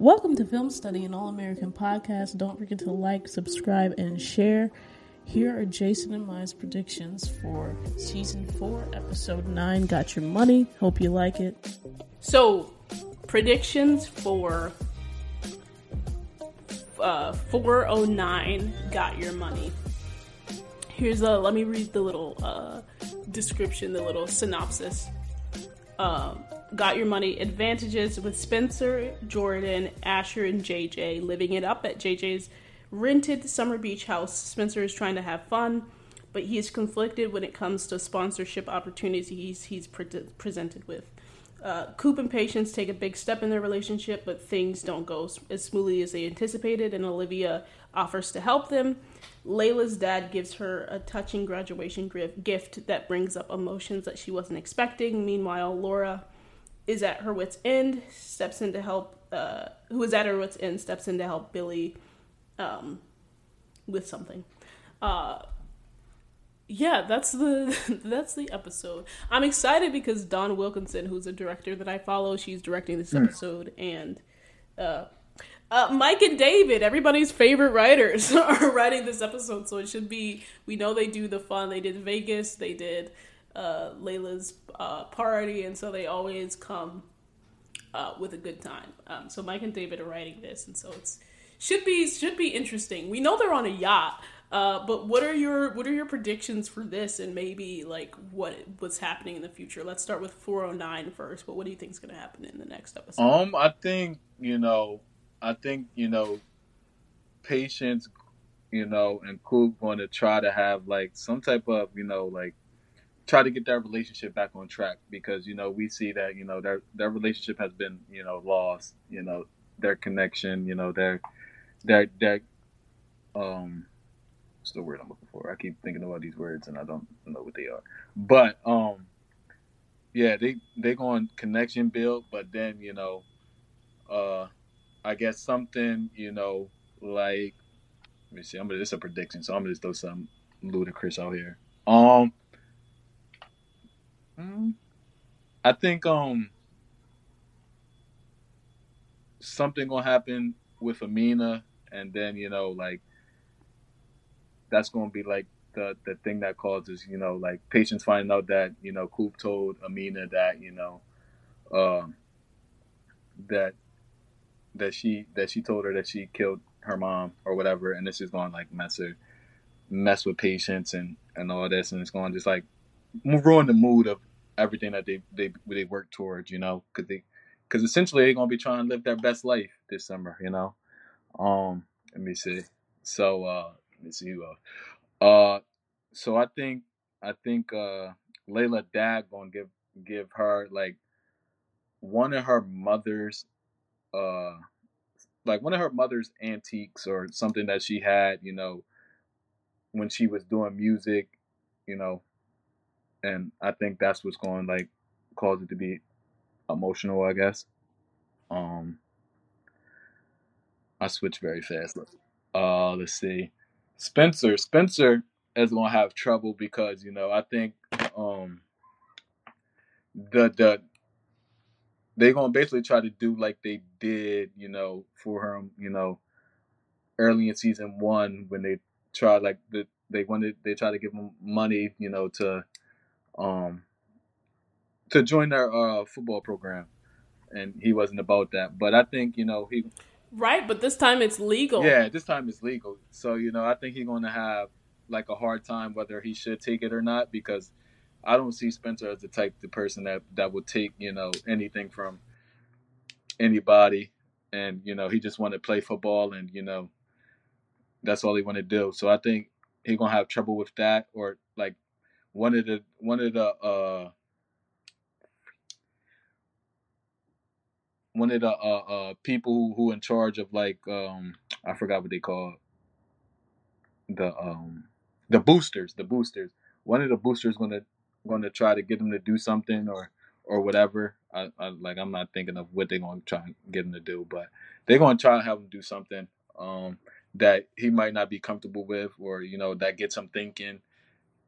Welcome to Film Study, an all American podcast. Don't forget to like, subscribe, and share. Here are Jason and my predictions for season four, episode nine. Got your money. Hope you like it. So, predictions for uh, 409 got your money. Here's a let me read the little uh, description, the little synopsis. Um, got your money advantages with Spencer, Jordan, Asher, and JJ living it up at JJ's rented summer beach house. Spencer is trying to have fun, but he is conflicted when it comes to sponsorship opportunities he's pre- presented with. Uh, Coop and Patience take a big step in their relationship, but things don't go as smoothly as they anticipated, and Olivia offers to help them. Layla's dad gives her a touching graduation gift that brings up emotions that she wasn't expecting. Meanwhile, Laura is at her wits' end, steps in to help, uh, who is at her wits' end, steps in to help Billy um, with something. Uh, yeah, that's the that's the episode. I'm excited because Don Wilkinson, who's a director that I follow, she's directing this hmm. episode, and uh, uh, Mike and David, everybody's favorite writers, are writing this episode. So it should be. We know they do the fun. They did Vegas. They did uh, Layla's uh, party, and so they always come uh, with a good time. Um, so Mike and David are writing this, and so it's should be should be interesting. We know they're on a yacht. Uh, but what are your what are your predictions for this and maybe like what what's happening in the future? Let's start with 409 first. But what do you think is going to happen in the next episode? Um, I think you know, I think you know, patience, you know, and Coop going to try to have like some type of you know like try to get that relationship back on track because you know we see that you know their their relationship has been you know lost you know their connection you know their their their um it's the word I'm looking for. I keep thinking about these words and I don't know what they are. But um, yeah, they they going connection build, but then you know, uh, I guess something you know like let me see. I'm gonna this is a prediction, so I'm gonna just throw some ludicrous out here. Um, I think um something gonna happen with Amina, and then you know like that's to be like the the thing that causes you know like Patience finding out that you know Coop told Amina that you know um, that that she that she told her that she killed her mom or whatever, and this is to like mess her mess with Patience and and all this, and it's to just like ruin the mood of everything that they they they work towards, you know, because they because essentially they're gonna be trying to live their best life this summer, you know. Um, let me see. So uh, let me Uh, so I think I think uh, Layla dad gonna give give her like one of her mother's uh like one of her mother's antiques or something that she had, you know, when she was doing music, you know, and I think that's what's going like cause it to be emotional, I guess. Um I switch very fast. Uh let's see. Spencer, Spencer is gonna have trouble because you know I think um the the they're gonna basically try to do like they did, you know, for him, you know, early in season one when they tried like the they wanted they tried to give him money, you know, to um to join their uh football program, and he wasn't about that. But I think you know he Right, but this time it's legal. Yeah, this time it's legal. So, you know, I think he's going to have like a hard time whether he should take it or not because I don't see Spencer as the type of person that that would take, you know, anything from anybody and, you know, he just want to play football and, you know, that's all he want to do. So I think he's going to have trouble with that or one of the one of the uh one of the uh, uh people who, who in charge of like um I forgot what they call the um the boosters the boosters. One of the boosters gonna gonna try to get him to do something or or whatever. I, I like I'm not thinking of what they're gonna try and get him to do but they're gonna try to have him do something um that he might not be comfortable with or you know that gets him thinking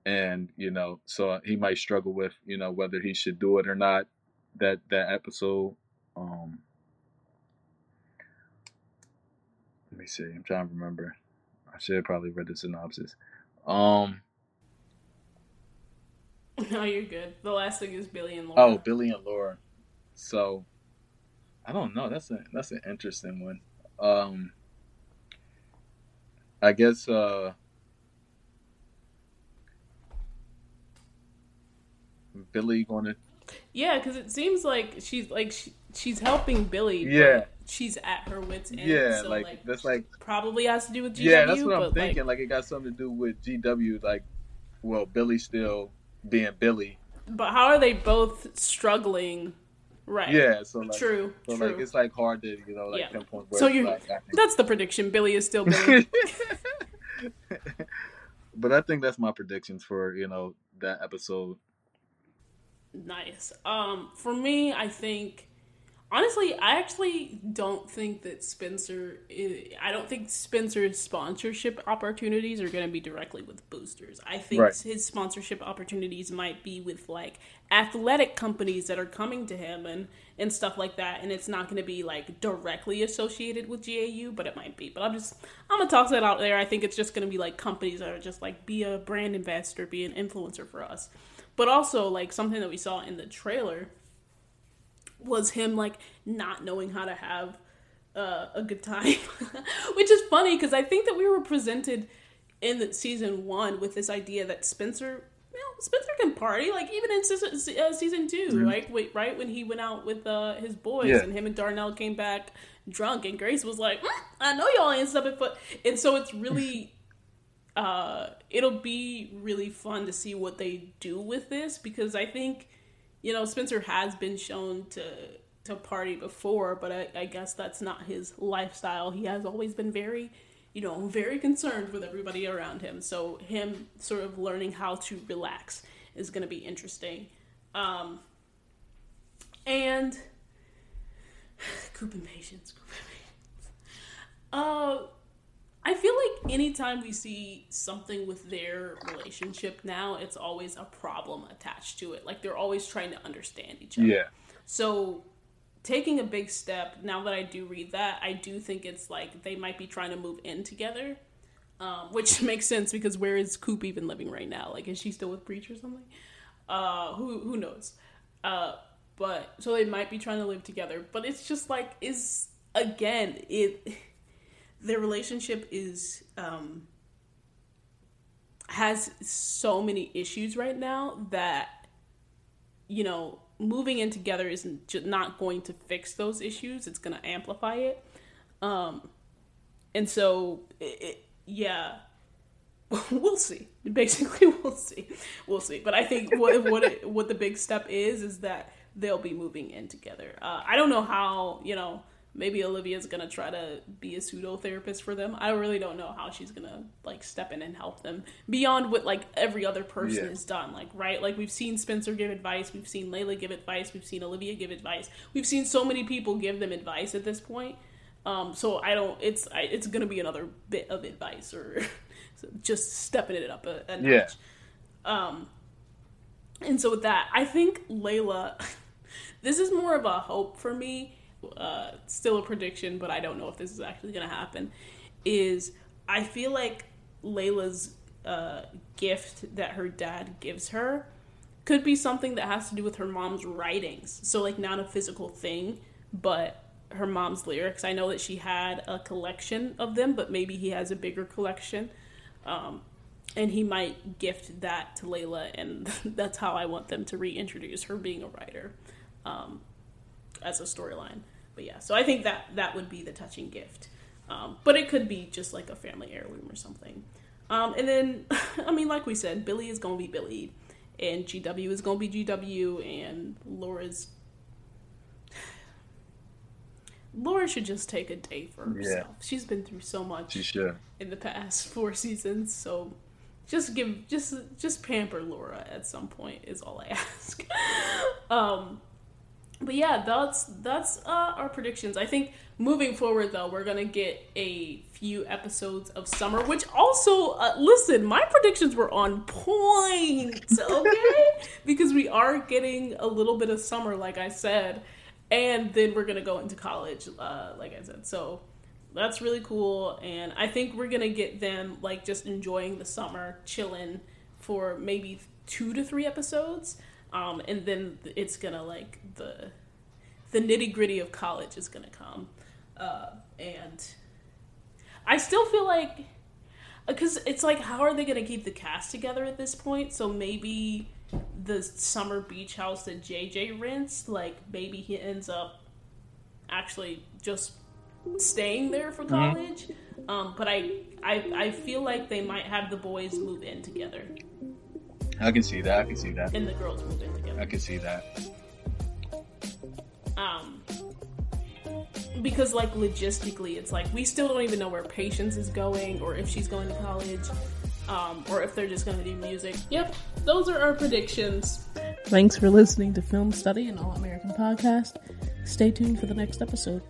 and you know so he might struggle with you know whether he should do it or not that that episode um, let me see. I'm trying to remember. I should have probably read the synopsis. Um. No, you're good. The last thing is Billy and Laura. Oh, Billy and Laura. So, I don't know. That's a that's an interesting one. Um. I guess. uh Billy going to Yeah, because it seems like she's like she, she's helping Billy. but Yeah. she's at her wits end. Yeah, so, like, that's like probably has to do with GW. yeah, that's what I'm thinking. Like, Like, it got something to do with GW. Like, well, Billy still being Billy. but how are they both struggling? Right. Yeah, so like, True. so true. like it's like hard to you know like Yeah. pinpoint where So you're- like, That's the prediction. Billy is still Billy. but I think that's my predictions for you know that episode. Nice. Um, for me, I think honestly, I actually don't think that Spencer. i I don't think Spencer's sponsorship opportunities are going to be directly with boosters. I think Right. his sponsorship opportunities might be with like athletic companies that are coming to him and and stuff like that. And it's not going to be like directly associated with GAU, but it might be. But I'm just I'm gonna toss that out there. I think it's just going to be like companies that are just like be a brand investor, be an influencer for us but also like something that we saw in the trailer was him like not knowing how to have uh, a good time which is funny because i think that we were presented in the season one with this idea that spencer you know, Spencer can party, like even in season, uh, season 2 right? Wait, right when he went out with uh, his boys, Yeah. and him and Darnell came back drunk, and Grace was like, "Mm, "I know y'all ain't stepping foot," and so it's really uh, it'll be really fun to see what they do with this because I think, you know, Spencer has been shown to to party before, but I, I guess that's not his lifestyle. He has always been very, you know, very concerned with everybody around him. So him sort of learning how to relax is going to be interesting. Um, and Coop and patience, Coop and patience. Uh, I feel like anytime we see something with their relationship now, it's always a problem attached to it. Like they're always trying to understand each other. Yeah, So taking a big step, now that I do read that, I do think it's like they might be trying to move in together. Um, which makes sense because where is Coop even living right now? Like, is she still with Breach or something? Uh, who who knows? Uh, but so they might be trying to live together. But it's just like is again it their relationship is um has so many issues right now that you know moving in together isn't ju- not going to fix those issues. It's going to amplify it. Um and so it, it, yeah. We'll see. Basically we'll see. We'll see. But i think what what it, what the big step is is that they'll be moving in together. Uh, i don't know how you know maybe olivia's gonna try to be a pseudo therapist for them i really don't know how she's gonna like step in and help them beyond what like every other person Yeah. has done like right like we've seen spencer give advice we've seen layla give advice we've seen olivia give advice we've seen so many people give them advice at this point um, so I don't. It's I, it's gonna be another bit of advice or just stepping it up a, a notch. Yeah. Um, and so with that, I think Layla. This is more of a hope for me. Uh, still a prediction, but I don't know if this is actually gonna happen. Is I feel like Layla's uh, gift that her dad gives her could be something that has to do with her mom's writings. So like not a physical thing, but her mom's lyrics. I know that she had a collection of them, but maybe he has a bigger collection. Um, and he might gift that to Layla, and that's how I want them to reintroduce her being a writer um, as a storyline. But yeah, so I think that that would be the touching gift. Um, but it could be just like a family heirloom or something. Um, and then, I mean, like we said, Billy is gonna be Billy, and GW is gonna be GW, and Laura's Laura should just take a day for herself. She's been through so much she should. in the past four seasons, so just give just just pamper Laura at some point is all I ask. um but yeah, that's that's uh, our predictions. I think moving forward though, we're gonna get a few episodes of summer. Which also, uh, listen, my predictions were on point, okay? because we are getting a little bit of summer, like I said, and then we're gonna go into college, uh, like I said. So that's really cool, and I think we're gonna get them like just enjoying the summer, chilling for maybe two to three episodes, um, and then it's gonna like the the nitty gritty of college is gonna come, uh, and I still feel like because it's like how are they gonna keep the cast together at this point? So maybe the summer beach house that JJ rents, like maybe he ends up actually just staying there for college. Mm-hmm. Um, but I, I I feel like they might have the boys move in together. I can see that. I can see that. And the girls move in together. I can see that. Um, because like logistically, it's like we still don't even know where Patience is going, or if she's going to college, um, or if they're just going to do music. Yep, those are our predictions. Thanks for listening to Film Study, and All American podcast. Stay tuned for the next episode.